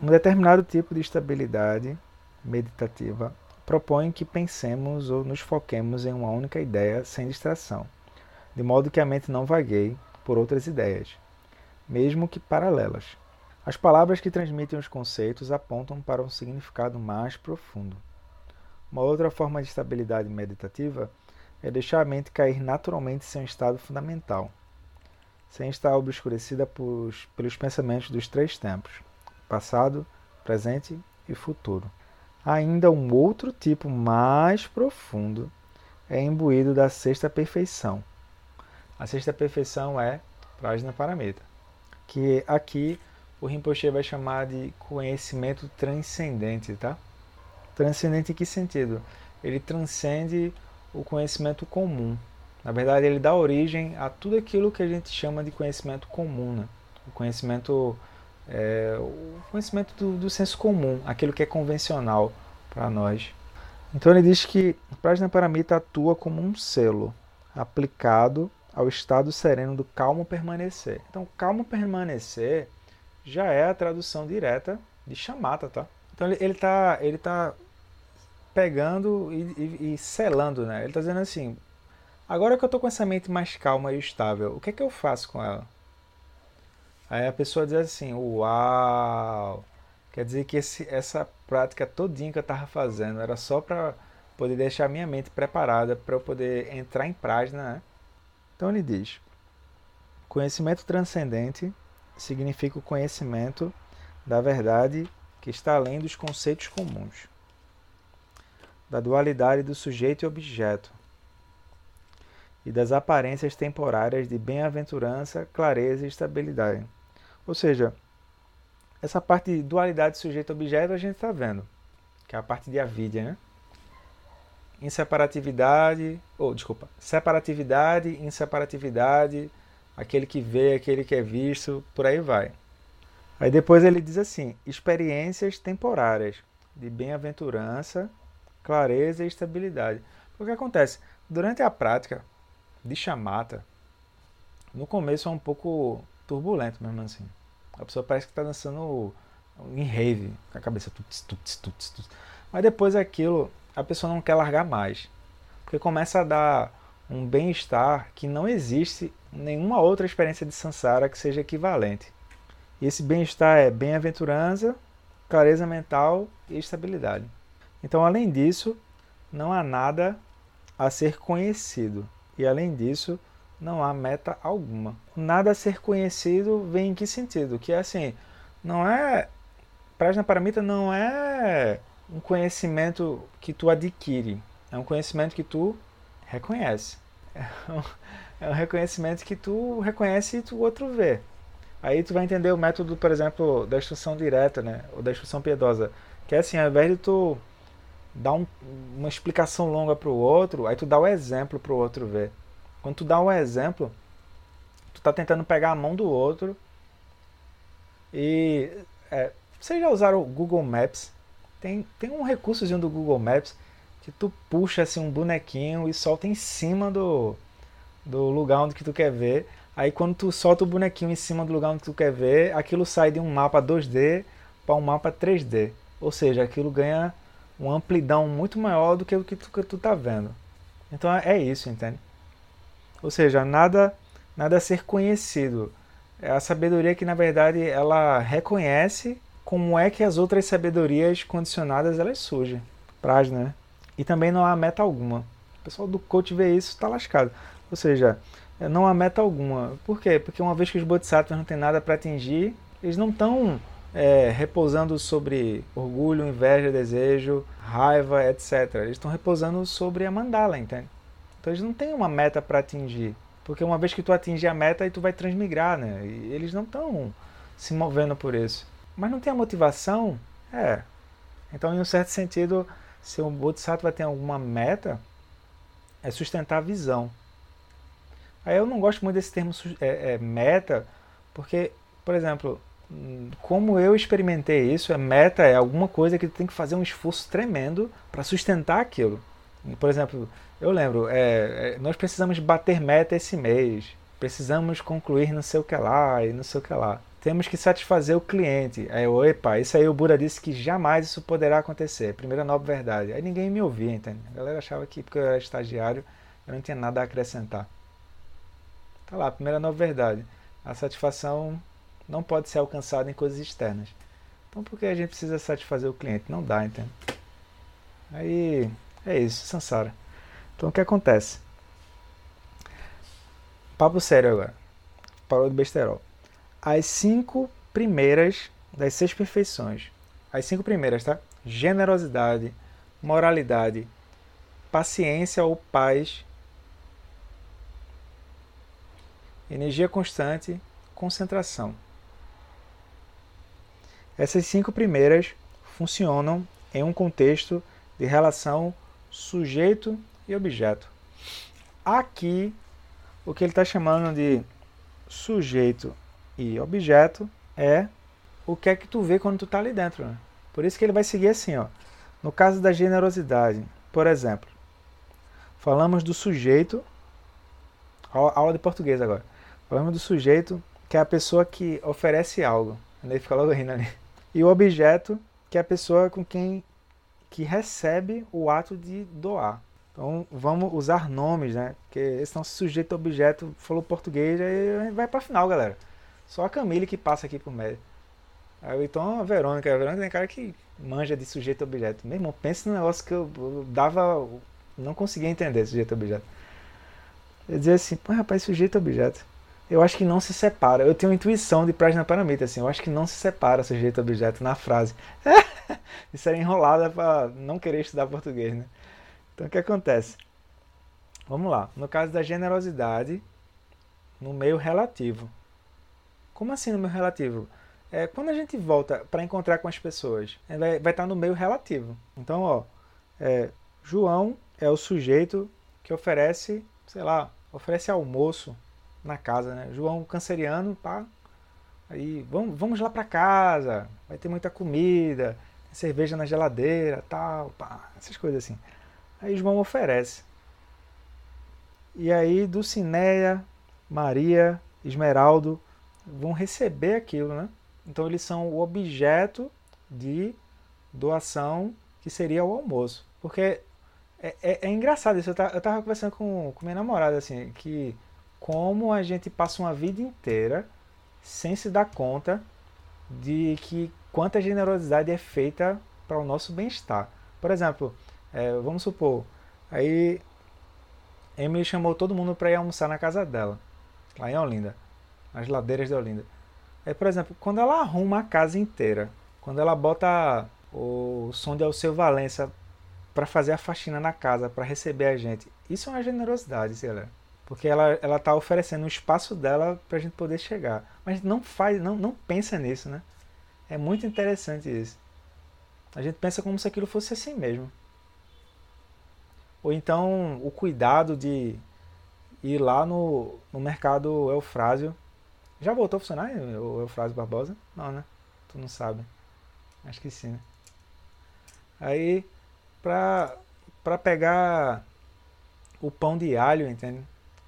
Um determinado tipo de estabilidade meditativa propõe que pensemos ou nos foquemos em uma única ideia sem distração, de modo que a mente não vagueie por outras ideias, mesmo que paralelas. As palavras que transmitem os conceitos apontam para um significado mais profundo. Uma outra forma de estabilidade meditativa é deixar a mente cair naturalmente em seu estado fundamental, sem estar obscurecida pelos pensamentos dos três tempos: passado, presente e futuro. Ainda um outro tipo mais profundo é imbuído da sexta perfeição. A sexta perfeição é Prajna Paramita, que aqui o Rinpoche vai chamar de conhecimento transcendente, tá? Transcendente em que sentido? Ele transcende o conhecimento comum. Na verdade, ele dá origem a tudo aquilo que a gente chama de conhecimento comum, né? O conhecimento, é, o conhecimento do, do senso comum, aquilo que é convencional para nós. Então ele diz que Prajna Paramita atua como um selo aplicado ao estado sereno do calmo permanecer. Então, calmo permanecer já é a tradução direta de chamata, tá? Então ele está ele tá pegando e, e, e, selando, né? Ele está dizendo assim: agora que eu estou com essa mente mais calma e estável, o que é que eu faço com ela? Aí a pessoa diz assim: uau! Quer dizer que esse, essa prática todinha que eu estava fazendo era só para poder deixar minha mente preparada para eu poder entrar em prática, né? Então ele diz: conhecimento transcendente significa o conhecimento da verdade que está além dos conceitos comuns, da dualidade do sujeito e objeto, e das aparências temporárias de bem-aventurança, clareza e estabilidade. Ou seja, essa parte de dualidade sujeito-objeto a gente está vendo, que é a parte de avidya, né? Inseparatividade, ou oh, desculpa, separatividade, inseparatividade, aquele que vê, aquele que é visto, por aí vai. Aí depois ele diz assim: experiências temporárias de bem-aventurança, clareza e estabilidade. O que acontece? Durante a prática de chamata, no começo é um pouco turbulento mesmo assim. A pessoa parece que está dançando em rave, com a cabeça tuts, tuts, tuts, tuts. Mas depois aquilo, a pessoa não quer largar mais. Porque começa a dar um bem-estar que não existe nenhuma outra experiência de samsara que seja equivalente. E esse bem-estar é bem-aventurança, clareza mental e estabilidade. Então, além disso, não há nada a ser conhecido. E além disso, não há meta alguma. Nada a ser conhecido vem em que sentido? Que é assim, não é. Prajna Paramita não é um conhecimento que tu adquire, é um conhecimento que tu reconhece. É um, é um reconhecimento que tu reconhece e tu outro vê. Aí tu vai entender o método, por exemplo, da instrução direta, né? Ou da instrução piedosa. Que é assim, ao invés de tu dar um, uma explicação longa para o outro, aí tu dá o exemplo para o outro ver. Quando tu dá um exemplo, tu tá tentando pegar a mão do outro e é, vocês já usaram o Google Maps? Tem, tem um recursozinho do Google Maps que tu puxa assim um bonequinho e solta em cima do, do lugar onde que tu quer ver. Aí quando tu solta o bonequinho em cima do lugar onde tu quer ver, aquilo sai de um mapa 2D para um mapa 3D. Ou seja, aquilo ganha uma amplidão muito maior do que o que tu, que tu tá vendo. Então é isso, entende? Ou seja, nada, nada a ser conhecido. É a sabedoria que, na verdade, ela reconhece como é que as outras sabedorias condicionadas elas surgem. Prajna, né? E também não há meta alguma. O pessoal do coach vê isso, está lascado. Ou seja, não há meta alguma. Por quê? Porque uma vez que os bodhisattvas não têm nada para atingir, eles não estão é, repousando sobre orgulho, inveja, desejo, raiva, etc. Eles estão repousando sobre a mandala, entende? Então eles não têm uma meta para atingir. Porque uma vez que tu atingir a meta, aí tu vai transmigrar, né? E eles não estão se movendo por isso. Mas não tem a motivação? É. Então, em um certo sentido, se o Bodhisattva tem alguma meta, é sustentar a visão. Aí eu não gosto muito desse termo é, é, meta, porque, por exemplo, como eu experimentei isso, a meta é alguma coisa que tu tem que fazer um esforço tremendo para sustentar aquilo. Por exemplo, eu lembro, é, é, nós precisamos bater meta esse mês, precisamos concluir não sei o que lá e não sei o que lá. temos que satisfazer o cliente. Aí eu, epa, isso aí o Buda disse que jamais isso poderá acontecer. Primeira nova verdade. Aí ninguém me ouvia, entende? A galera achava que porque eu era estagiário eu não tinha nada a acrescentar. Tá lá, primeira nova verdade. A satisfação não pode ser alcançada em coisas externas. Então por que a gente precisa satisfazer o cliente? Não dá, entende? Aí é isso, Sansara. Então o que acontece? Papo sério agora. Parou de besterol. As cinco primeiras das seis perfeições. As cinco primeiras, tá? Generosidade, moralidade, paciência ou paz, energia constante, concentração. Essas cinco primeiras funcionam em um contexto de relação sujeito e objeto. Aqui, o que ele está chamando de sujeito e objeto é o que é que tu vê quando tu está ali dentro. Né? Por isso que ele vai seguir assim. Ó. No caso da generosidade, por exemplo, falamos do sujeito, aula de português agora, falamos do sujeito que é a pessoa que oferece algo. Ele fica logo rindo ali e o objeto, que é a pessoa com quem que recebe o ato de doar. Então vamos usar nomes, né? Porque nosso sujeito objeto falou português, aí vai para final, galera. Só a Camille que passa aqui por médio. Aí, então a Verônica, a Verônica tem cara que manja de sujeito objeto. Meu irmão, pensa no negócio que eu, eu dava. Não conseguia entender sujeito objeto. Eu dizia assim, pô, rapaz, sujeito objeto eu acho que não se separa. Eu tenho intuição de Prajnaparamita, assim, eu acho que não se separa sujeito objeto na frase. Isso era enrolada para não querer estudar português, né? Então o que acontece? Vamos lá. No caso da generosidade, no meio relativo. Como assim no meio relativo? É, quando a gente volta para encontrar com as pessoas, vai, vai estar no meio relativo. Então, ó, é, João é o sujeito que oferece, sei lá, oferece almoço na casa, né? João canceriano, pá. Aí, vamos, vamos lá para casa, vai ter muita comida, cerveja na geladeira, tal, pá, essas coisas assim. Aí João oferece. E aí Dulcineia, Maria, Esmeraldo vão receber aquilo, né? Então eles são o objeto de doação que seria o almoço. Porque é, é, é engraçado isso. Eu tava, eu tava conversando com, com minha namorada, assim, que como a gente passa uma vida inteira sem se dar conta de que quanta generosidade é feita para o nosso bem-estar. Por exemplo, é, vamos supor, aí Emily chamou todo mundo para ir almoçar na casa dela, lá em Olinda, nas ladeiras de Olinda. Aí, por exemplo, quando ela arruma a casa inteira, quando ela bota o som de Alceu Valença para fazer a faxina na casa, para receber a gente, isso é uma generosidade, galera porque ela ela está oferecendo um espaço dela para a gente poder chegar. Mas não faz, não, não pensa nisso, né? É muito interessante isso. A gente pensa como se aquilo fosse assim mesmo. Ou então o cuidado de ir lá no, no mercado Eufrásio. Já voltou a funcionar o Eufrásio Barbosa? Não, né? Tu não sabe. Acho que sim, né? Aí, pra, pra pegar o pão de alho, entende?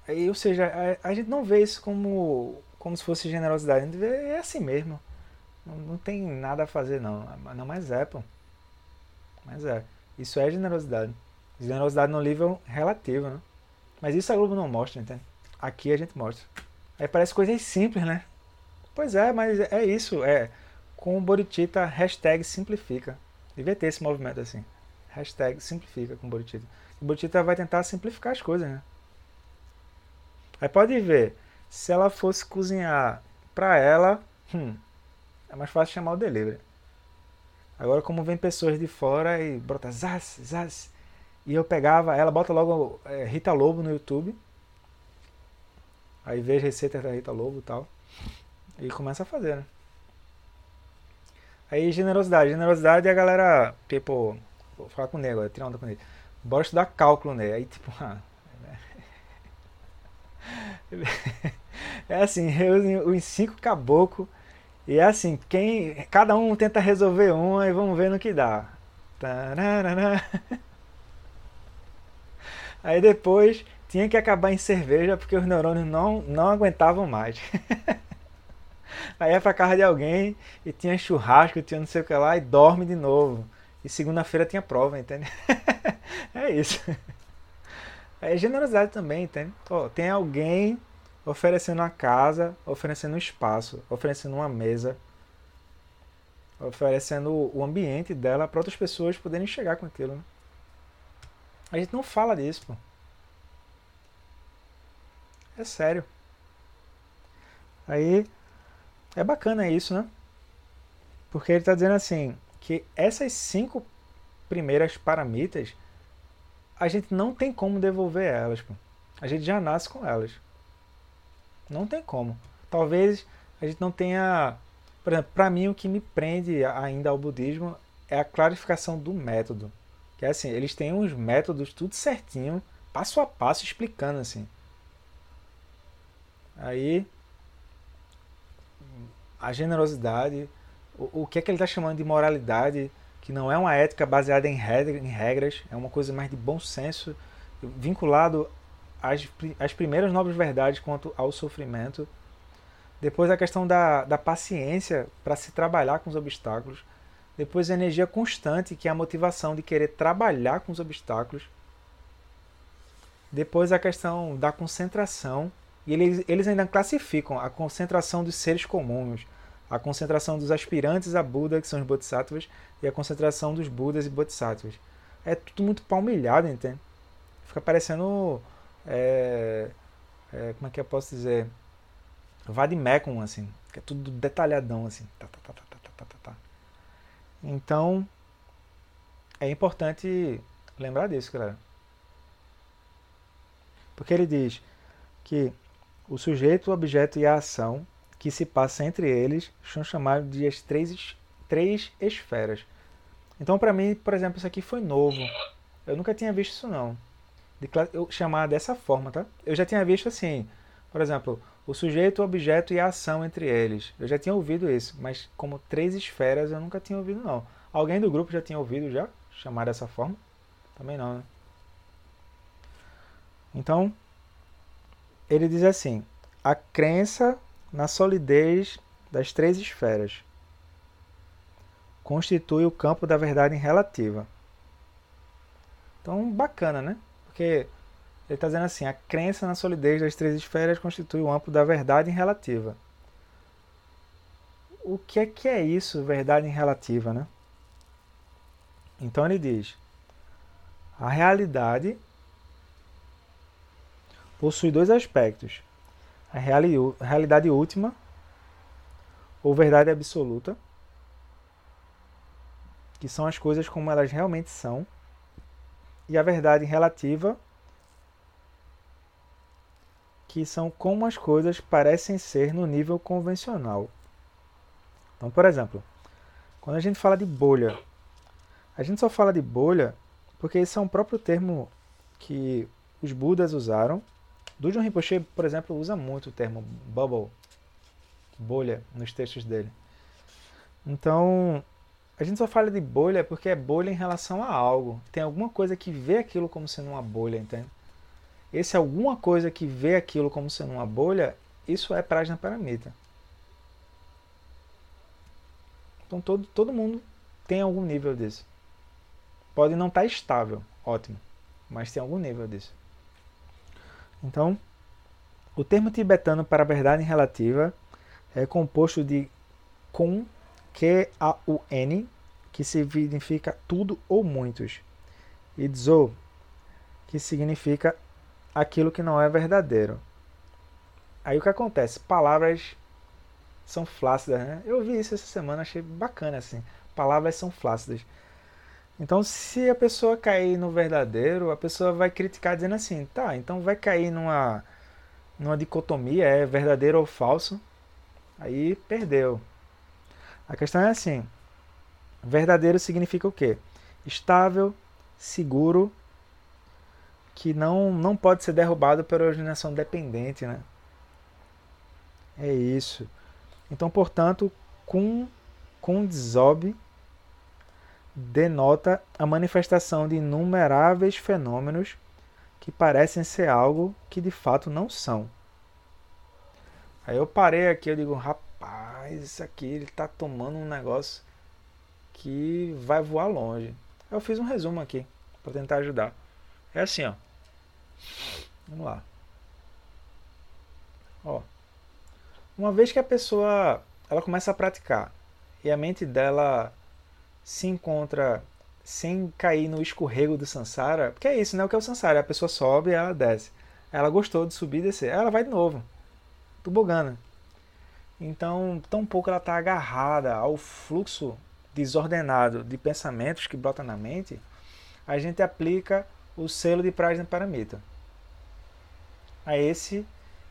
E, ou seja, a, a, gente não vê isso como, como se fosse generosidade. A gente vê, é assim mesmo. Não, não tem nada a fazer, não. Não, mas é, pô. Mas é. Isso é generosidade. Generosidade no nível relativo, né? Mas isso a Globo não mostra, entende? Aqui a gente mostra. Aí parece coisas simples, né? Pois é, mas é isso. É com o Boritita, hashtag simplifica. Devia ter esse movimento assim. Hashtag simplifica com o Boritita. O Boritita vai tentar simplificar as coisas, né? Aí pode ver, se ela fosse cozinhar para ela, hum, é mais fácil chamar o delivery. Agora, como vem pessoas de fora e brota zaz, zaz, e eu pegava, ela bota logo é, Rita Lobo no YouTube, aí vejo receitas da Rita Lobo e tal, e começa a fazer, né? Aí generosidade, generosidade é a galera, tipo, vou falar com o nego, tirar onda com ele. Bora estudar cálculo, né? Aí tipo, ah, É assim, reúne os cinco caboclos. E é assim, quem, cada um tenta resolver uma e vamos ver no que dá. Aí depois tinha que acabar em cerveja porque os neurônios não, não aguentavam mais. Aí é pra casa de alguém e tinha churrasco, tinha não sei o que lá, e dorme de novo. E segunda-feira tinha prova, entende? é isso. É generosidade também, entende? Oh, tem alguém oferecendo uma casa, oferecendo um espaço, oferecendo uma mesa, oferecendo o ambiente dela para outras pessoas poderem chegar com aquilo. Né? A gente não fala disso, pô. É sério. Aí é bacana isso, né? Porque ele está dizendo assim que essas cinco primeiras paramitas a gente não tem como devolver elas. Pô. A gente já nasce com elas. Não tem como. Talvez a gente não tenha. Por exemplo, para mim o que me prende ainda ao budismo é a clarificação do método. Que é assim, eles têm uns métodos tudo certinho, passo a passo, explicando assim. Aí a generosidade, o, o que é que ele está chamando de moralidade, que não é uma ética baseada em, regra, em regras, é uma coisa mais de bom senso, vinculado às, às primeiras nobres verdades quanto ao sofrimento. Depois a questão da, da paciência para se trabalhar com os obstáculos. Depois a energia constante, que é a motivação de querer trabalhar com os obstáculos. Depois a questão da concentração, e eles, eles ainda classificam a concentração dos seres comuns, a concentração dos aspirantes a Buda, que são os Bodhisattvas, e a concentração dos Budas e Bodhisattvas. É tudo muito palmilhado, entende? Fica parecendo. É, é, como é que eu posso dizer? Vadimecum, assim. Que é tudo detalhadão, assim. Tá, tá, tá, tá, tá, tá, Então, é importante lembrar disso, galera. Porque ele diz que o sujeito, o objeto e a ação que se passa entre eles são chamados de as três, três esferas. Então, para mim, por exemplo, isso aqui foi novo. Eu nunca tinha visto isso não. De eu chamar dessa forma, tá? Eu já tinha visto assim, por exemplo, o sujeito, o objeto e a ação entre eles. Eu já tinha ouvido isso, mas como três esferas eu nunca tinha ouvido não. Alguém do grupo já tinha ouvido já chamar dessa forma? Também não, né? Então, ele diz assim: a crença na solidez das três esferas constitui o campo da verdade relativa. Então, bacana, né? Porque ele está dizendo assim: a crença na solidez das três esferas constitui o campo da verdade relativa. O que é que é isso, verdade relativa, né? Então ele diz: a realidade possui dois aspectos: a realidade última ou verdade absoluta, que são as coisas como elas realmente são, e a verdade relativa, que são como as coisas parecem ser no nível convencional. Então, por exemplo, quando a gente fala de bolha, a gente só fala de bolha porque esse é um próprio termo que os Budas usaram Dujun Rinpoche, por exemplo, usa muito o termo bubble, bolha, nos textos dele. Então, a gente só fala de bolha porque é bolha em relação a algo. Tem alguma coisa que vê aquilo como sendo uma bolha, entende? Esse alguma coisa que vê aquilo como sendo uma bolha, isso é Prajna Paramita. Então todo, todo mundo tem algum nível disso. Pode não estar tá estável, ótimo, mas tem algum nível disso. Então, o termo tibetano para verdade relativa é composto de kun, Q-A-U-N, que significa tudo ou muitos, e dzo, que significa aquilo que não é verdadeiro. Aí o que acontece? Palavras são flácidas, né? Eu vi isso essa semana, achei bacana assim. Palavras são flácidas. Então, se a pessoa cair no verdadeiro, a pessoa vai criticar dizendo assim, tá, então vai cair numa, numa dicotomia, é verdadeiro ou falso, aí perdeu. A questão é assim, verdadeiro significa o quê? Estável, seguro, que não, não pode ser derrubado pela originação dependente, né? É isso. Então, portanto, com, com desobe denota a manifestação de inumeráveis fenômenos que parecem ser algo que de fato não são. Aí eu parei aqui, eu digo, rapaz, isso aqui ele tá tomando um negócio que vai voar longe. Eu fiz um resumo aqui para tentar ajudar. É assim, ó. Vamos lá. Ó. Uma vez que a pessoa ela começa a praticar e a mente dela se encontra sem cair no escorrego do Sansara, porque é isso, né? O que é o Sansara? A pessoa sobe ela desce. Ela gostou de subir e descer. Ela vai de novo. Tubogana. Então, tão pouco ela está agarrada ao fluxo desordenado de pensamentos que brota na mente, a gente aplica o selo de Prajna Paramita a esse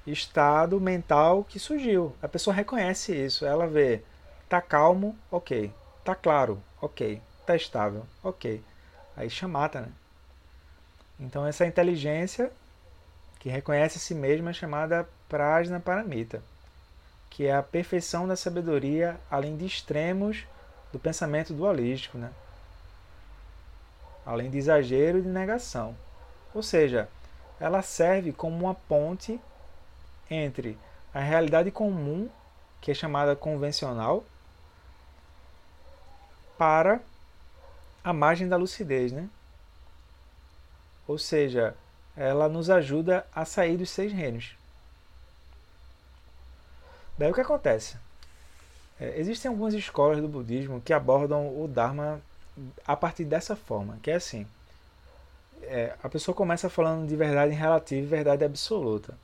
estado mental que surgiu. A pessoa reconhece isso, ela vê, tá calmo, ok, tá claro, ok, tá estável, ok. Aí chamata, né? Então essa inteligência que reconhece a si mesma é chamada Prajna Paramita, que é a perfeição da sabedoria além de extremos do pensamento dualístico, né? além de exagero e de negação. Ou seja, ela serve como uma ponte entre a realidade comum, que é chamada convencional, para a margem da lucidez, né? Ou seja, ela nos ajuda a sair dos seis reinos. Daí o que acontece? É, existem algumas escolas do budismo que abordam o Dharma a partir dessa forma, que é assim. É, a pessoa começa falando de verdade relativa e verdade absoluta.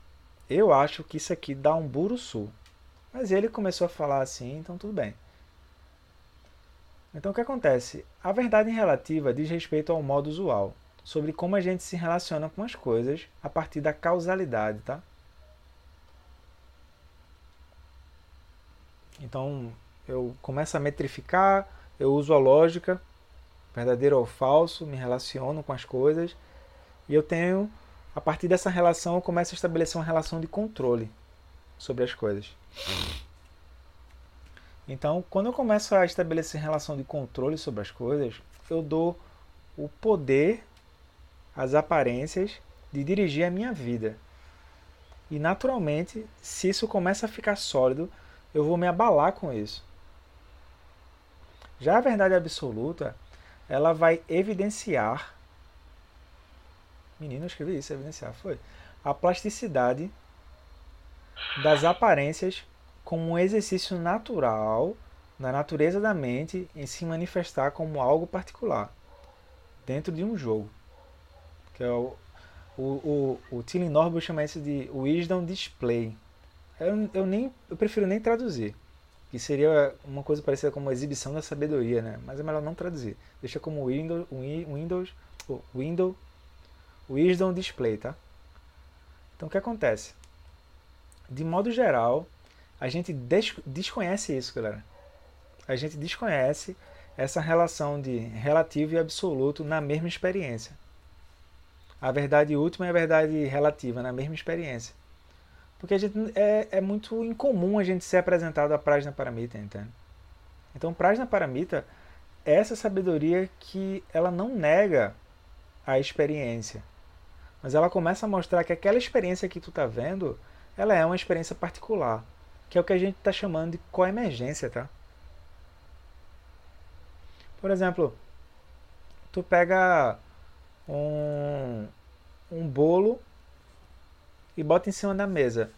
Eu acho que isso aqui dá um buruçu. Mas ele começou a falar assim, então tudo bem. Então o que acontece? A verdade relativa diz respeito ao modo usual, sobre como a gente se relaciona com as coisas a partir da causalidade, tá? Então eu começo a metrificar, eu uso a lógica, verdadeiro ou falso, me relaciono com as coisas e eu tenho, a partir dessa relação, eu começo a estabelecer uma relação de controle sobre as coisas. Então, quando eu começo a estabelecer relação de controle sobre as coisas, eu dou o poder às aparências de dirigir a minha vida. E naturalmente, se isso começa a ficar sólido, eu vou me abalar com isso. Já a verdade absoluta, ela vai evidenciar. Menino, eu escrevi isso, evidenciar, foi. A plasticidade das aparências como um exercício natural da natureza da mente em se manifestar como algo particular dentro de um jogo. Que é o, o, o, o Tilly Norbull chama isso de Wisdom Display. Eu, eu, nem, eu prefiro nem traduzir. Que seria uma coisa parecida como exibição da sabedoria, né? Mas é melhor não traduzir. Deixa como Windows, Windows, Windows, Wisdom Display, tá? Então o que acontece? De modo geral, a gente des desconhece isso, galera. A gente desconhece essa relação de relativo e absoluto na mesma experiência. A verdade última é a verdade relativa na mesma experiência. Porque a gente, é, é muito incomum a gente ser apresentado a Prajna Paramita, entende? Então, Prajna Paramita é essa sabedoria que ela não nega a experiência, mas ela começa a mostrar que aquela experiência que tu está vendo, ela é uma experiência particular, que é o que a gente está chamando de coemergência, tá? Por exemplo, tu pega um, um bolo e bota em cima da mesa.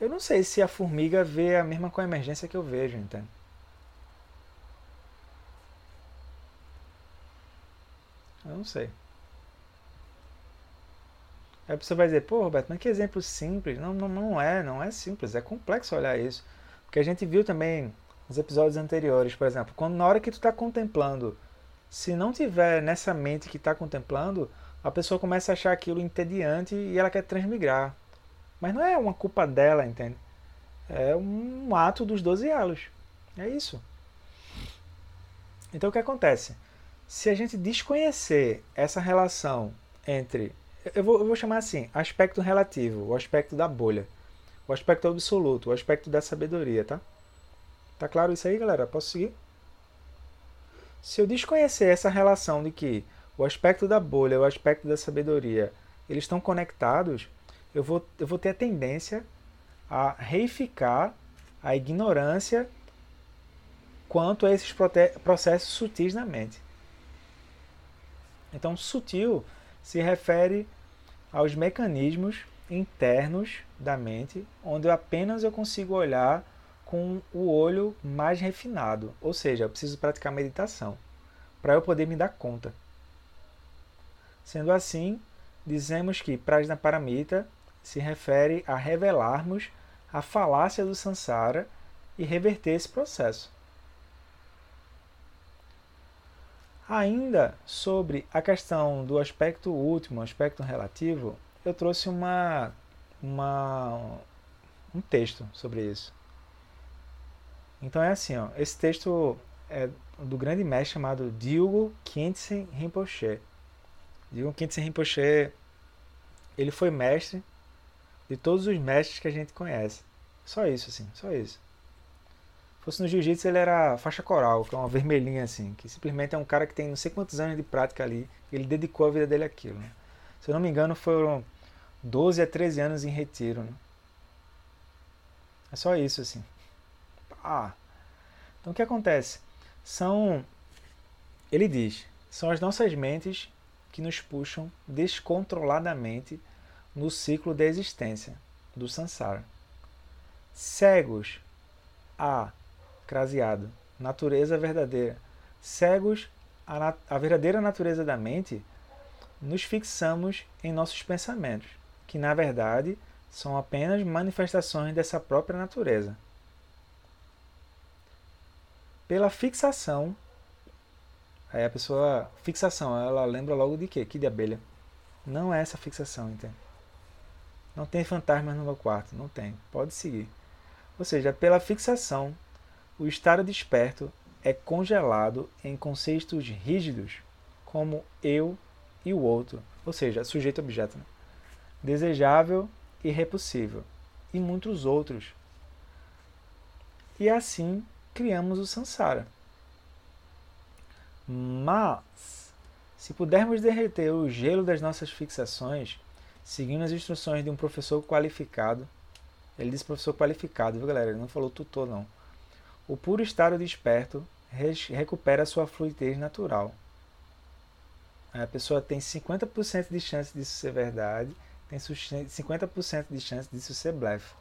Eu não sei se a formiga vê a mesma coemergência que eu vejo, entende? Eu não sei. Aí você vai dizer, pô, Roberto, mas que exemplo simples. Não, não, não é, não é simples, é complexo olhar isso. Porque a gente viu também nos episódios anteriores, por exemplo, quando na hora que tu está contemplando, se não tiver nessa mente que está contemplando, a pessoa começa a achar aquilo entediante e ela quer transmigrar. Mas não é uma culpa dela, entende? É um ato dos 12 elos. É isso. Então o que acontece? Se a gente desconhecer essa relação entre. Eu vou, eu vou chamar assim: aspecto relativo, o aspecto da bolha, o aspecto absoluto, o aspecto da sabedoria, tá? Tá claro isso aí, galera? Posso seguir? Se eu desconhecer essa relação de que o aspecto da bolha, o aspecto da sabedoria, eles estão conectados, eu vou, eu vou ter a tendência a reificar a ignorância quanto a esses processos sutis na mente. Então, sutil se refere aos mecanismos internos da mente, onde apenas eu consigo olhar com o olho mais refinado, ou seja, eu preciso praticar meditação para eu poder me dar conta. Sendo assim, dizemos que Prajna Paramita se refere a revelarmos a falácia do samsara e reverter esse processo. Ainda sobre a questão do aspecto último, aspecto relativo, eu trouxe uma, uma, um texto sobre isso. Então é assim, ó, esse texto é do grande mestre chamado Dilgo Khyentse Rinpoche. Dilgo Khyentse Rinpoche, ele foi mestre de todos os mestres que a gente conhece. Só isso, assim, só isso fosse no jiu-jitsu, ele era faixa coral, que é uma vermelhinha assim, que simplesmente é um cara que tem não sei quantos anos de prática ali, ele dedicou a vida dele àquilo. Né? Se eu não me engano, foram 12 a 13 anos em retiro. Né? É só isso, assim. Ah. Então o que acontece? São. Ele diz: são as nossas mentes que nos puxam descontroladamente no ciclo da existência, do samsara. Cegos a craseado. Natureza verdadeira. Cegos à, verdadeira natureza da mente, nos fixamos em nossos pensamentos, que na verdade são apenas manifestações dessa própria natureza. Pela fixação, aí a pessoa, fixação, ela lembra logo de quê? Que de abelha. Não é essa fixação, entende? Não tem fantasmas no meu quarto, não tem. Pode seguir. Ou seja, pela fixação o estado desperto é congelado em conceitos rígidos, como eu e o outro, ou seja, sujeito-objeto, né? desejável e repulsível, e muitos outros. E assim criamos o samsara. Mas, se pudermos derreter o gelo das nossas fixações, seguindo as instruções de um professor qualificado, ele disse professor qualificado, viu galera? Ele não falou tutor, não o puro estado desperto recupera sua fluidez natural. A pessoa tem 50% de chance disso ser verdade, tem 50% de chance disso ser blefe.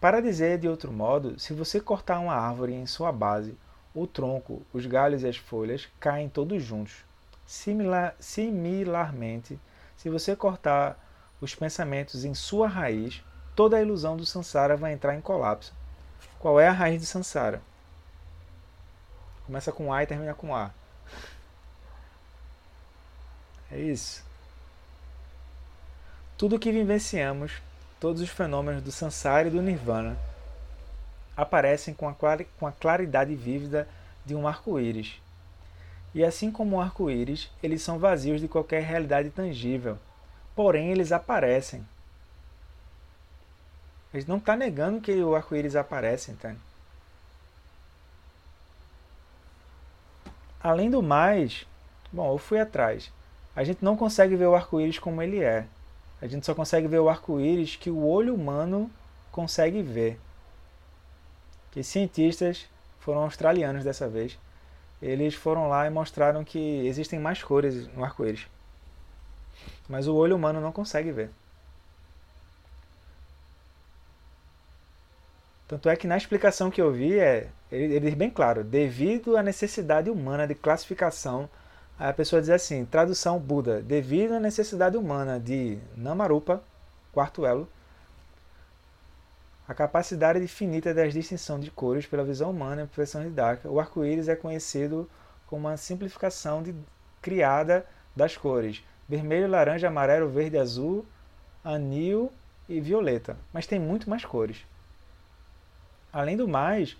Para dizer de outro modo, se você cortar uma árvore em sua base, o tronco, os galhos e as folhas caem todos juntos. Similar, similarmente, se você cortar os pensamentos em sua raiz, toda a ilusão do samsara vai entrar em colapso qual é a raiz de Sansara? Começa com A e termina com A. É isso. Tudo que vivenciamos, todos os fenômenos do Sansara e do Nirvana, aparecem com a claridade vívida de um arco-íris. E assim como o arco-íris, eles são vazios de qualquer realidade tangível. Porém, eles aparecem. Ele não está negando que o arco-íris aparece, entende? Além do mais, bom, eu fui atrás. A gente não consegue ver o arco-íris como ele é. A gente só consegue ver o arco-íris que o olho humano consegue ver. Que cientistas foram australianos dessa vez. Eles foram lá e mostraram que existem mais cores no arco-íris. Mas o olho humano não consegue ver. Tanto é que na explicação que eu vi, é, ele, ele diz bem claro, devido à necessidade humana de classificação, a pessoa diz assim, tradução Buda, devido à necessidade humana de Namarupa, quarto elo, a capacidade infinita da distinção de cores pela visão humana e perfeição didática, o arco-íris é conhecido como uma simplificação de, criada das cores vermelho, laranja, amarelo, verde, azul, anil e violeta. Mas tem muito mais cores. Além do mais,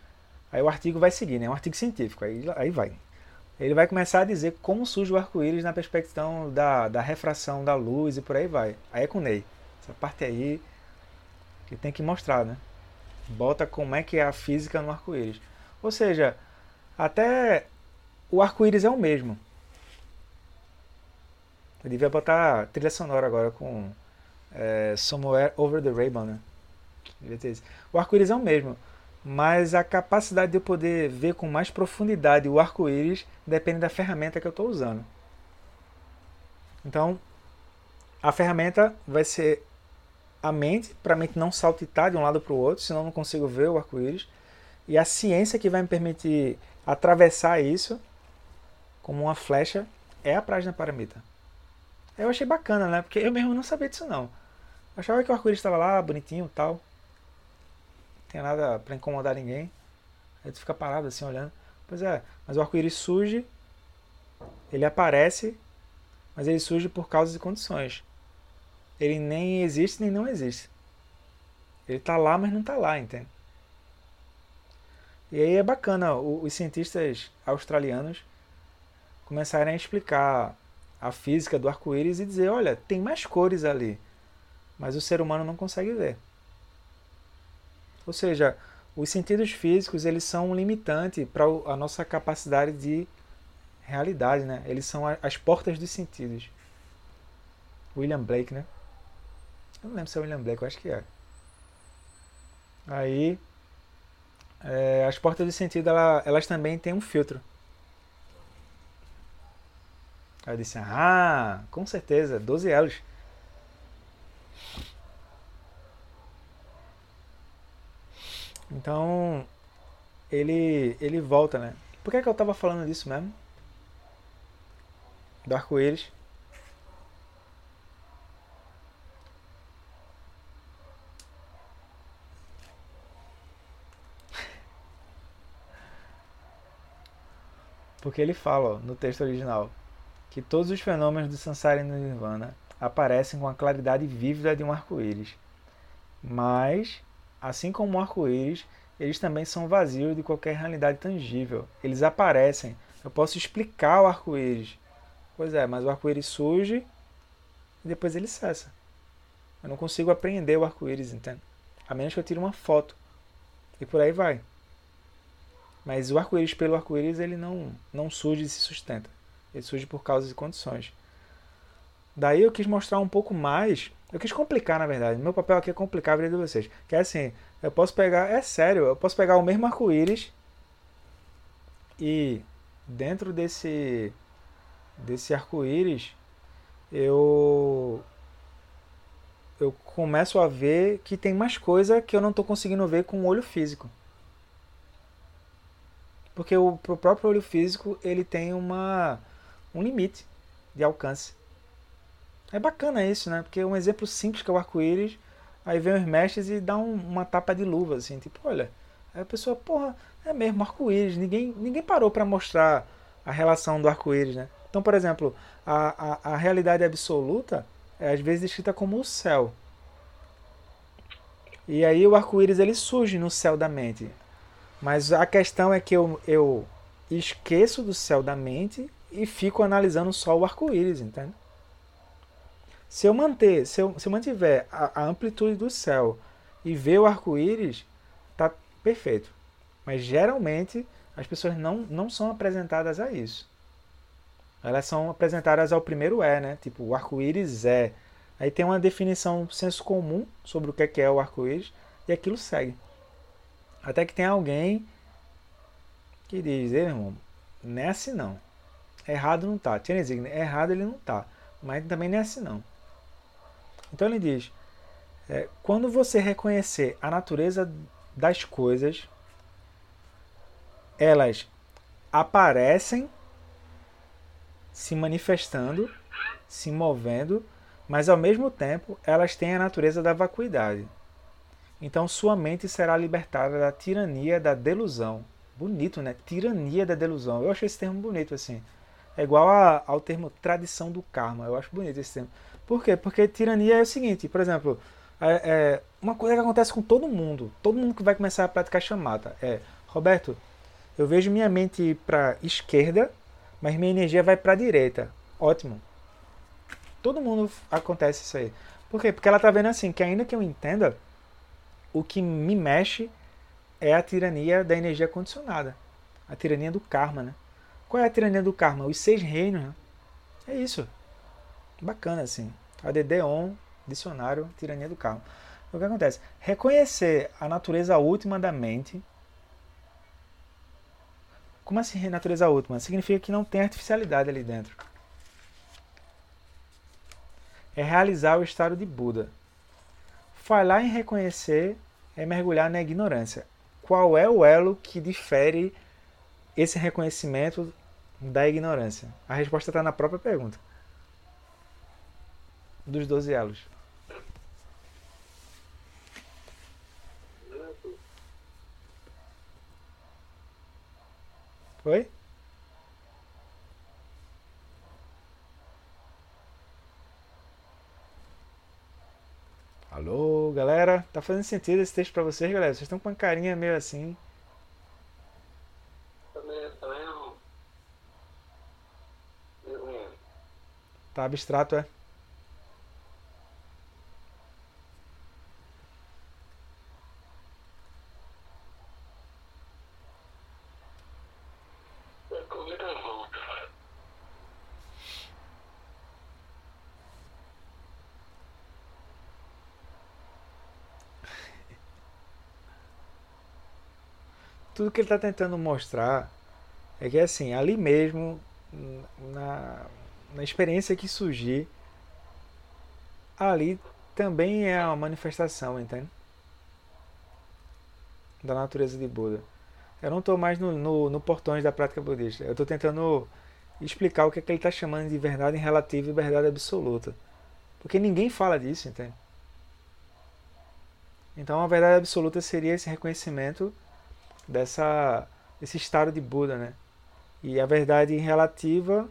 aí o artigo vai seguir, né? É um artigo científico, aí, aí vai. Ele vai começar a dizer como surge o arco-íris na perspectiva da, da refração da luz e por aí vai. Aí é com o Ney. Essa parte aí que tem que mostrar, né? Bota como é que é a física no arco-íris. Ou seja, até o arco-íris é o mesmo. Eu devia botar trilha sonora agora com é, Somewhere Over the Rainbow, né? O arco-íris é o mesmo, mas a capacidade de eu poder ver com mais profundidade o arco-íris depende da ferramenta que eu estou usando. Então, a ferramenta vai ser a mente, para a mente não saltitar de um lado para o outro, senão eu não consigo ver o arco-íris. E a ciência que vai me permitir atravessar isso como uma flecha é a Prajna Paramita. Eu achei bacana, né? Porque eu mesmo não sabia disso não. Achava que o arco-íris estava lá, bonitinho tal. Tem nada para incomodar ninguém. Aí tu fica parado assim olhando. Pois é, mas o arco-íris surge, ele aparece, mas ele surge por causas e condições ele nem existe nem não existe. Ele está lá, mas não está lá, entende? E aí é bacana os cientistas australianos começarem a explicar a física do arco-íris e dizer, olha, tem mais cores ali, mas o ser humano não consegue ver. Ou seja, os sentidos físicos eles são um limitante para a nossa capacidade de realidade, né? Eles são as portas dos sentidos. William Blake, né? Eu não lembro se é William Blake, eu acho que é. Aí, é, as portas de sentido, ela, elas também têm um filtro. Aí eu disse, ah, com certeza, 12 elos. Então, ele, ele volta, né? Por que, é que eu estava falando disso mesmo? Do arco-íris. Porque ele fala ó, no texto original que todos os fenômenos do Sansara e do Nirvana aparecem com a claridade vívida de um arco-íris. Mas, assim como o arco-íris, eles também são vazios de qualquer realidade tangível. Eles aparecem. Eu posso explicar o arco-íris. Pois é, mas o arco-íris surge e depois ele cessa. Eu não consigo apreender o arco-íris, entende? A menos que eu tire uma foto. E por aí vai. Mas o arco-íris pelo arco-íris ele não, não surge e se sustenta. Ele surge por causas e condições. Daí eu quis mostrar um pouco mais. Eu quis complicar, na verdade. Meu papel aqui é complicar a vida de vocês. Que é assim, eu posso pegar. É sério, eu posso pegar o mesmo arco-íris e dentro desse desse arco-íris eu eu começo a ver que tem mais coisa que eu não estou conseguindo ver com o olho físico. Porque o próprio olho físico ele tem uma, um limite de alcance. É bacana isso, né? Porque um exemplo simples que é o arco-íris, aí vem os mestres e dá um, uma tapa de luva, assim, tipo, olha. Aí a pessoa, porra, é mesmo arco-íris. Ninguém, ninguém parou para mostrar a relação do arco-íris, né? Então, por exemplo, a, a, a realidade absoluta é às vezes descrita como o céu. E aí o arco-íris ele surge no céu da mente. Mas a questão é que eu, eu esqueço do céu da mente e fico analisando só o arco-íris, entende? Se eu manter, se eu, se eu mantiver a, a amplitude do céu e ver o arco-íris, tá perfeito. Mas geralmente as pessoas não, não são apresentadas a isso. Elas são apresentadas ao primeiro é, né? Tipo, o arco-íris é. Aí tem uma definição senso comum sobre o que é, é o arco-íris e aquilo segue. Até que tem alguém que diz, Ei, irmão, não é assim não. Errado não tá. Tienesigna, errado ele não tá. Mas também não é assim não. Então ele diz, é, quando você reconhecer a natureza das coisas, elas aparecem se manifestando, se movendo, mas ao mesmo tempo elas têm a natureza da vacuidade. Então sua mente será libertada da tirania da delusão. Bonito, né? Tirania da delusão. Eu acho esse termo bonito assim. É igual a, ao termo tradição do karma. Eu acho bonito esse termo. Por quê? Porque tirania é o seguinte, por exemplo, é, é uma coisa que acontece com todo mundo. Todo mundo que vai começar a praticar chamata é, Roberto, eu vejo minha mente para esquerda, mas minha energia vai para direita. Ótimo. Todo mundo acontece isso aí. Por quê? Porque ela está vendo assim, que ainda que eu entenda, o que me mexe é a tirania da energia condicionada. A tirania do karma, né? Qual é a tirania do karma? Os seis reinos, né? É isso. Bacana, assim. ADD on, dicionário, tirania do karma. O que acontece? Reconhecer a natureza última da mente. Como assim natureza última? Significa que não tem artificialidade ali dentro. É realizar o estado de Buda. Falhar em reconhecer é mergulhar na ignorância. Qual é o elo que difere esse reconhecimento da ignorância? A resposta está na própria pergunta. Dos 12 elos. Oi? Alô, galera? Tá fazendo sentido esse texto pra vocês, galera? Vocês estão com uma carinha meio assim. Também, também não. Tá abstrato, é? Tudo que ele está tentando mostrar é que assim, ali mesmo, na, na experiência que surgir, ali também é uma manifestação, entende? Da natureza de Buda. Eu não estou mais no, no, no, portões da prática budista. Eu estou tentando explicar o que, é que ele está chamando de verdade relativa e verdade absoluta. Porque ninguém fala disso, entende? Então a verdade absoluta seria esse reconhecimento dessa esse estado de Buda, né? E a verdade relativa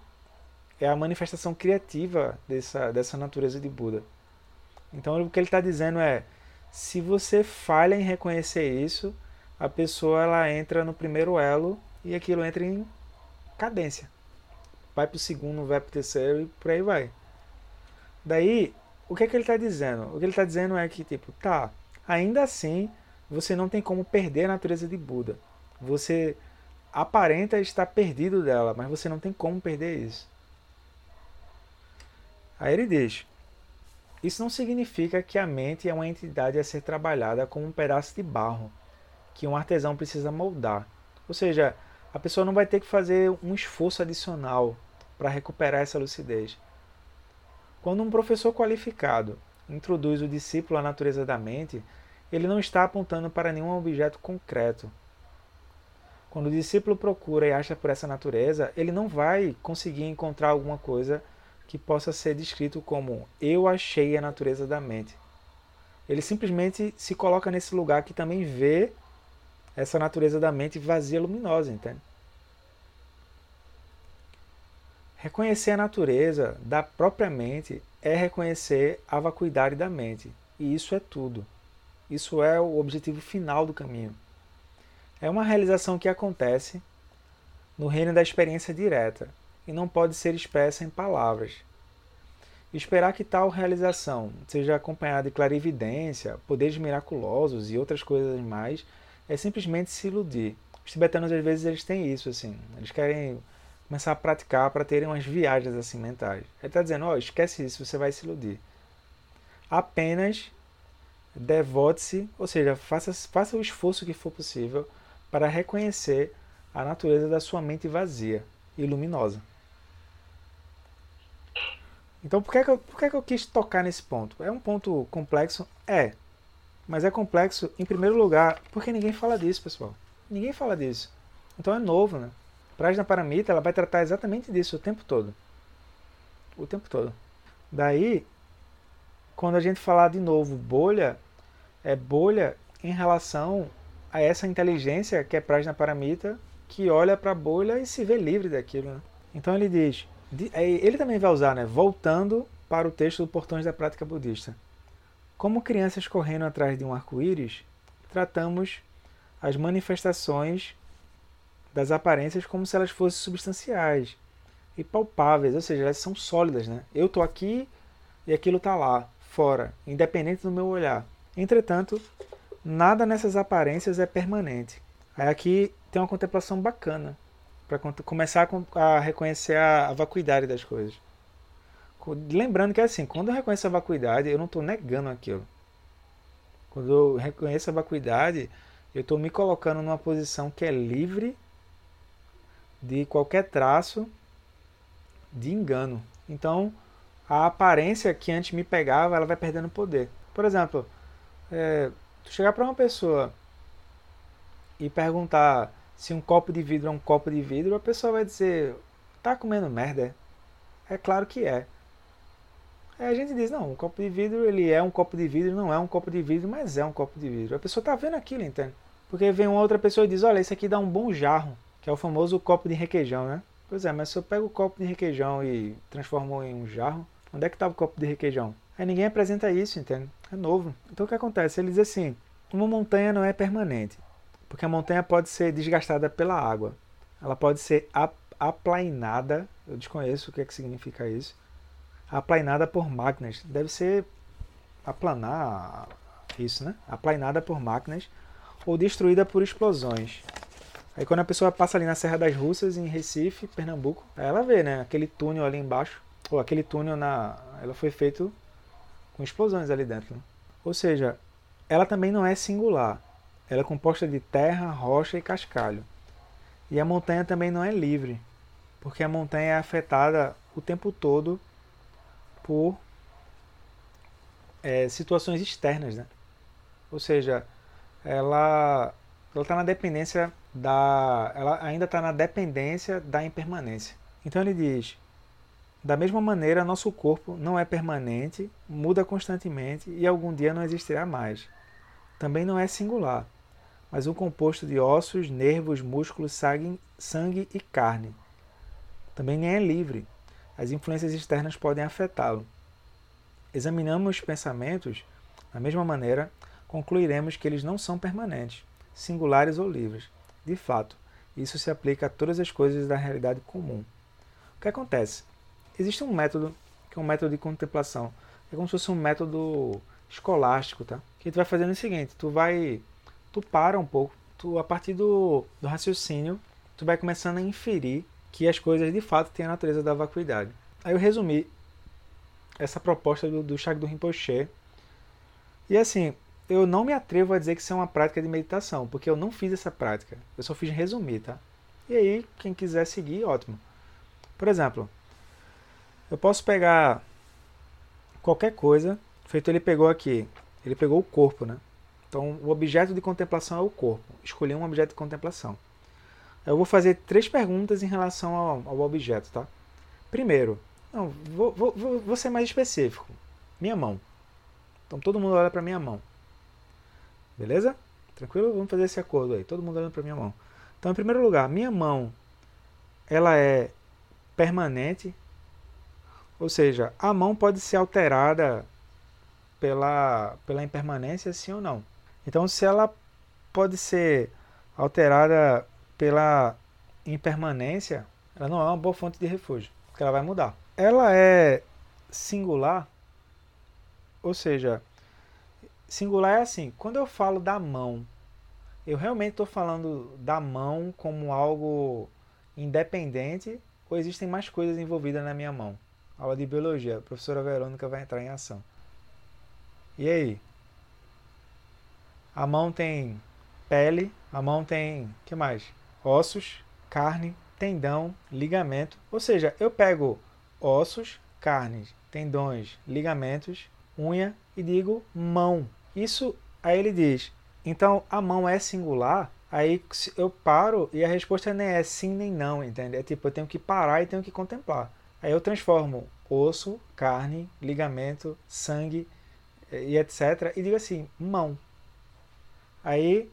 é a manifestação criativa dessa, dessa natureza de Buda. Então o que ele está dizendo é, se você falha em reconhecer isso, a pessoa ela entra no primeiro elo e aquilo entra em cadência. Vai para o segundo, vai para o terceiro e por aí vai. Daí, o que, é que ele está dizendo? O que ele está dizendo é que, tipo, tá, ainda assim, você não tem como perder a natureza de Buda. Você aparenta estar perdido dela, mas você não tem como perder isso. Aí ele diz: Isso não significa que a mente é uma entidade a ser trabalhada como um pedaço de barro que um artesão precisa moldar. Ou seja, a pessoa não vai ter que fazer um esforço adicional para recuperar essa lucidez. Quando um professor qualificado introduz o discípulo à natureza da mente, ele não está apontando para nenhum objeto concreto. Quando o discípulo procura e acha por essa natureza, ele não vai conseguir encontrar alguma coisa que possa ser descrito como eu achei a natureza da mente. Ele simplesmente se coloca nesse lugar que também vê essa natureza da mente vazia luminosa, entende? Reconhecer a natureza da própria mente é reconhecer a vacuidade da mente, e isso é tudo. Isso é o objetivo final do caminho. É uma realização que acontece no reino da experiência direta e não pode ser expressa em palavras. Esperar que tal realização seja acompanhada de clarividência, poderes miraculosos e outras coisas mais é simplesmente se iludir. Os tibetanos às vezes eles têm isso assim, eles querem começar a praticar para terem umas viagens assim mentais. Ele está dizendo, ó, oh, esquece isso, você vai se iludir. Apenas devote-se, ou seja, faça, faça o esforço que for possível para reconhecer a natureza da sua mente vazia e luminosa. Então, por que, que, eu, por que, que eu quis tocar nesse ponto? É um ponto complexo? É. Mas é complexo, em primeiro lugar, porque ninguém fala disso, pessoal. Ninguém fala disso. Então é novo, né? Prajna Paramita ela vai tratar exatamente disso o tempo todo. O tempo todo. Daí, quando a gente falar de novo bolha, é bolha em relação a essa inteligência que é Prajna Paramita, que olha para a bolha e se vê livre daquilo. Né? Então ele diz, é, ele também vai usar, né, voltando para o texto do Portões da Prática Budista. Como crianças correndo atrás de um arco-íris, tratamos as manifestações das aparências como se elas fossem substanciais e palpáveis, ou seja, elas são sólidas. Né? Eu estou aqui e aquilo está lá fora, independente do meu olhar. Entretanto, nada nessas aparências é permanente. Aí aqui tem uma contemplação bacana para começar a reconhecer a, vacuidade das coisas. Lembrando que é assim, quando eu reconheço a vacuidade, eu não estou negando aquilo. Quando eu reconheço a vacuidade, eu estou me colocando numa posição que é livre de qualquer traço de engano. Então, a aparência que antes me pegava, ela vai perdendo poder. Por exemplo, é, tu chegar para uma pessoa e perguntar se um copo de vidro é um copo de vidro, a pessoa vai dizer: tá comendo merda? É claro que é. Aí a gente diz: não, um copo de vidro ele é um copo de vidro, não é um copo de vidro, mas é um copo de vidro. A pessoa tá vendo aquilo, entende? Porque vem uma outra pessoa e diz: olha, isso aqui dá um bom jarro, que é o famoso copo de requeijão, né? Pois é, mas se eu pego o copo de requeijão e transformo em um jarro, onde é que estava o copo de requeijão? Aí ninguém apresenta isso, entende? É novo. Então o que acontece? Ele diz assim: uma montanha não é permanente, porque a montanha pode ser desgastada pela água, ela pode ser aplainada, eu desconheço o que, é que significa isso, aplainada por máquinas. Deve ser aplanar isso, né? Aplainada por máquinas ou destruída por explosões. Aí quando a pessoa passa ali na Serra das Russas, em Recife, Pernambuco, ela vê, né? Aquele túnel ali embaixo, ou aquele túnel na, ela foi feito com explosões ali dentro. Né? Ou seja, ela também não é singular. Ela é composta de terra, rocha e cascalho. E a montanha também não é livre, porque a montanha é afetada o tempo todo por é, situações externas, né? Ou seja, ela está na dependência da, ela ainda está na dependência da impermanência. Então ele diz: da mesma maneira, nosso corpo não é permanente, muda constantemente e algum dia não existirá mais. Também não é singular, mas um composto de ossos, nervos, músculos, sangue, e carne. Também nem é livre. As influências externas podem afetá-lo. Examinamos os pensamentos, da mesma maneira, concluiremos que eles não são permanentes, singulares ou livres. De fato, isso se aplica a todas as coisas da realidade comum. O que acontece? Existe um método, que é um método de contemplação. É como se fosse um método escolástico, tá? Que tu vai fazendo o seguinte, tu vai, tu para um pouco, tu a partir do, do raciocínio, tu vai começando a inferir que as coisas de fato têm a natureza da vacuidade. Aí eu resumi essa proposta do, do Shagdu Rinpoche. E assim, eu não me atrevo a dizer que isso é uma prática de meditação, porque eu não fiz essa prática. Eu só fiz resumir, tá? E aí, quem quiser seguir, ótimo. Por exemplo, eu posso pegar qualquer coisa, feito ele pegou aqui, ele pegou o corpo, né? Então, o objeto de contemplação é o corpo. Escolhi um objeto de contemplação. Eu vou fazer três perguntas em relação ao, ao objeto, tá? Primeiro, não, vou, vou, vou, ser mais específico. Minha mão. Então, todo mundo olha para minha mão. Beleza? Tranquilo? Vamos fazer esse acordo aí. Todo mundo olhando para minha mão. Então, em primeiro lugar, minha mão, ela é permanente, ou seja, a mão pode ser alterada pela, pela impermanência, sim ou não. Então, se ela pode ser alterada pela impermanência, ela não é uma boa fonte de refúgio, porque ela vai mudar. Ela é singular, ou seja, singular é assim, quando eu falo da mão, eu realmente estou falando da mão como algo independente ou existem mais coisas envolvidas na minha mão? Aula de biologia. A professora Verônica vai entrar em ação. E aí? A mão tem pele, a mão tem, que mais? Ossos, carne, tendão, ligamento. Ou seja, eu pego ossos, carnes, tendões, ligamentos, unha e digo mão. Isso aí ele diz. Então a mão é singular. Aí eu paro e a resposta nem é sim nem não, entende? É tipo, eu tenho que parar e tenho que contemplar. Aí eu transformo osso, carne, ligamento, sangue e etc. E digo assim, mão. Aí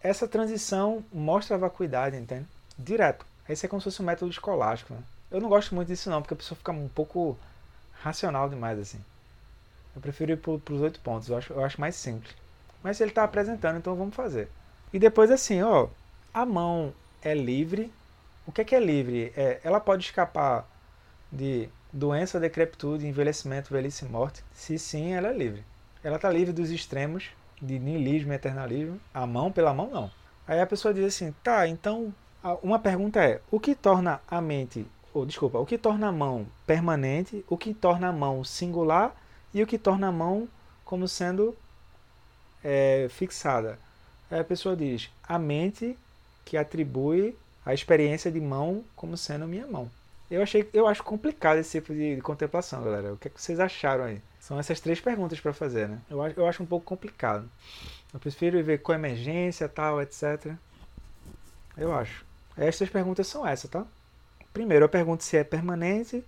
essa transição mostra a vacuidade, entende? Direto. Esse é como se fosse um método escolástico. Né? Eu não gosto muito disso não, porque a pessoa fica um pouco racional demais assim. Eu prefiro ir para os oito pontos, eu acho, eu acho mais simples. Mas ele está apresentando, então vamos fazer. E depois assim, ó, a mão é livre. O que é, que é livre? É, ela pode escapar de doença, decrepitude, envelhecimento, velhice e morte, se sim, ela é livre. Ela está livre dos extremos de niilismo e eternalismo. A mão pela mão, não. Aí a pessoa diz assim, tá, então uma pergunta é, o que torna a mente, ou desculpa, o que torna a mão permanente, o que torna a mão singular e o que torna a mão como sendo é fixada. Aí a pessoa diz, a mente que atribui a experiência de mão como sendo minha mão. Eu achei, eu acho complicado esse tipo de, de contemplação, galera. O que, é que vocês acharam aí? São essas três perguntas para fazer, né? Eu, eu acho um pouco complicado. Eu prefiro ver com emergência, tal, etc. Eu acho. Estas perguntas são essas, tá? Primeiro, eu pergunto se é permanente,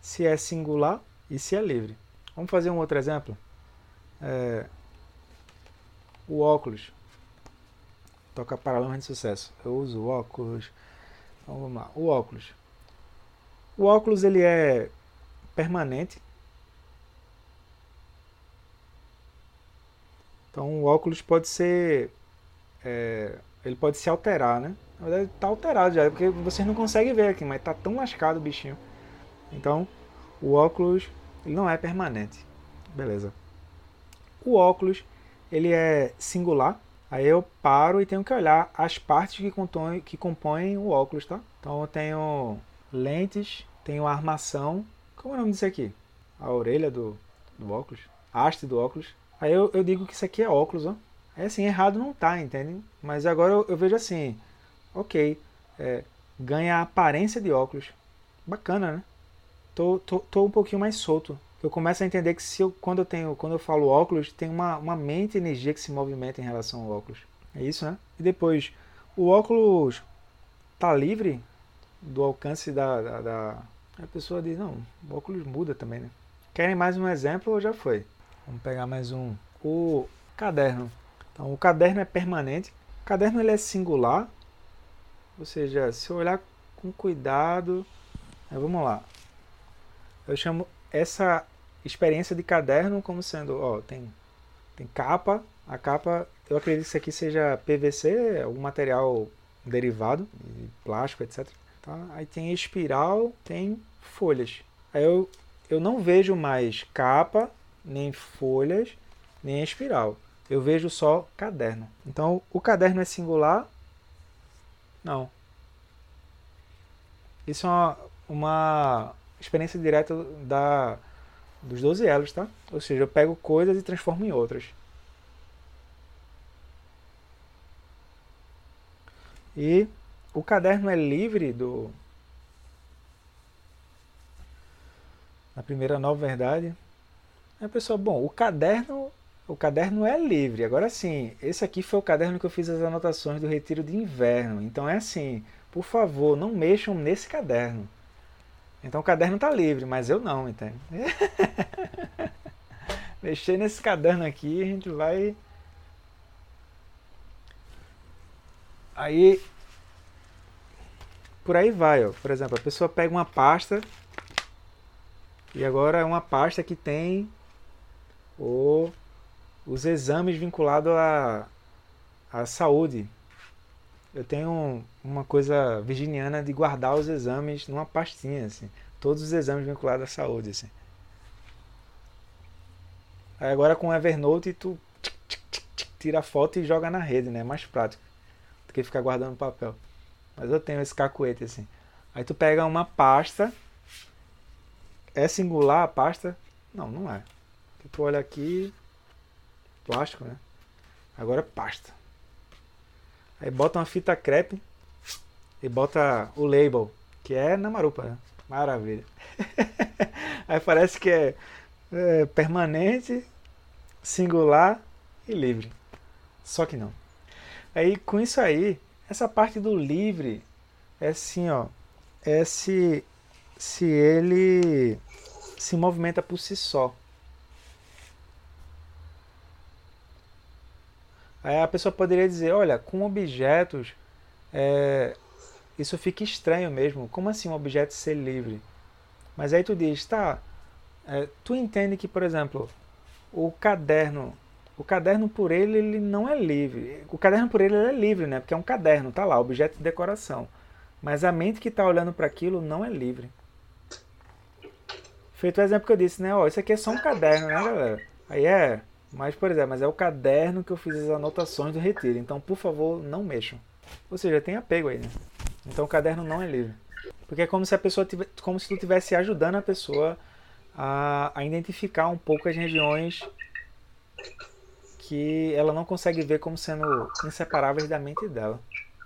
se é singular e se é livre. Vamos fazer um outro exemplo? É, o óculos. Toca paralama de sucesso. Eu uso óculos. Então vamos lá. O óculos. O óculos ele é permanente. Então o óculos pode ser. É, ele pode se alterar, né? Na verdade está alterado já, porque vocês não conseguem ver aqui, mas está tão lascado o bichinho. Então o óculos ele não é permanente. Beleza. O óculos ele é singular. Aí eu paro e tenho que olhar as partes que compõem, que compõem o óculos, tá? Então eu tenho lentes, tenho armação. Como é o nome disso aqui? A orelha do, do óculos, a haste do óculos. Aí eu, eu digo que isso aqui é óculos, ó. É assim, errado não tá, entende? Mas agora eu, eu vejo assim, ok, é, ganha a aparência de óculos. Bacana, né? Tô, tô, tô um pouquinho mais solto. Eu começo a entender que se eu, quando eu tenho, quando eu falo óculos, tem uma, uma mente energia que se movimenta em relação ao óculos. É isso, né? E depois, o óculos tá livre do alcance da, da, da, A pessoa diz, não, o óculos muda também, né? Querem mais um exemplo ou já foi? Vamos pegar mais um. O caderno. Então, o caderno é permanente. O caderno ele é singular. Ou seja, se eu olhar com cuidado... Vamos lá. Eu chamo essa experiência de caderno como sendo, ó, tem, tem capa. A capa, eu acredito que isso aqui seja PVC, algum material derivado, de plástico, etc. Tá? Aí tem espiral, tem folhas. Aí eu, eu não vejo mais capa, nem folhas, nem espiral. Eu vejo só caderno. Então, o caderno é singular? Não. Isso é uma, uma experiência direta da, dos 12 elos, tá? Ou seja, eu pego coisas e transformo em outras. E o caderno é livre do. Na primeira nova verdade. Aí a pessoa, bom, o caderno. O caderno é livre. Agora sim, esse aqui foi o caderno que eu fiz as anotações do retiro de inverno. Então é assim, por favor, não mexam nesse caderno. Então o caderno está livre, mas eu não, entende? Mexer nesse caderno aqui, a gente vai. Aí por aí vai, ó. Por exemplo, a pessoa pega uma pasta e agora é uma pasta que tem o, os exames vinculados à, à saúde. Eu tenho uma coisa virginiana de guardar os exames numa pastinha, assim. Todos os exames vinculados à saúde, assim. Aí agora com o Evernote tu tira a foto e joga na rede, né? É mais prático do que ficar guardando papel. Mas eu tenho esse cacuete assim. Aí tu pega uma pasta. É singular a pasta? Não, não é. Tu olha aqui. Plástico, né? Agora é pasta. Aí bota uma fita crepe e bota o label, que é na marupa, né? Maravilha. aí parece que é, é permanente, singular e livre. Só que não. Aí com isso aí, essa parte do livre é assim, ó, é se, se ele se movimenta por si só. Aí a pessoa poderia dizer, olha, com objetos é, isso fica estranho mesmo. Como assim um objeto ser livre? Mas aí tu diz, tá, é, tu entende que, por exemplo, o caderno o caderno por ele, ele não é livre. O caderno por ele, ele é livre, né? Porque é um caderno, tá lá, objeto de decoração. Mas a mente que está olhando para aquilo não é livre. Feito o exemplo que eu disse, né? Ó, isso aqui é só um caderno, né, galera? Aí é, mas por exemplo, mas é o caderno que eu fiz as anotações do retiro. Então, por favor, não mexam. Ou seja, tem apego aí, né? Então o caderno não é livre. Porque é como se a pessoa tivesse, como se tu estivesse ajudando a pessoa a, a identificar um pouco as regiões que ela não consegue ver como sendo inseparáveis da mente dela.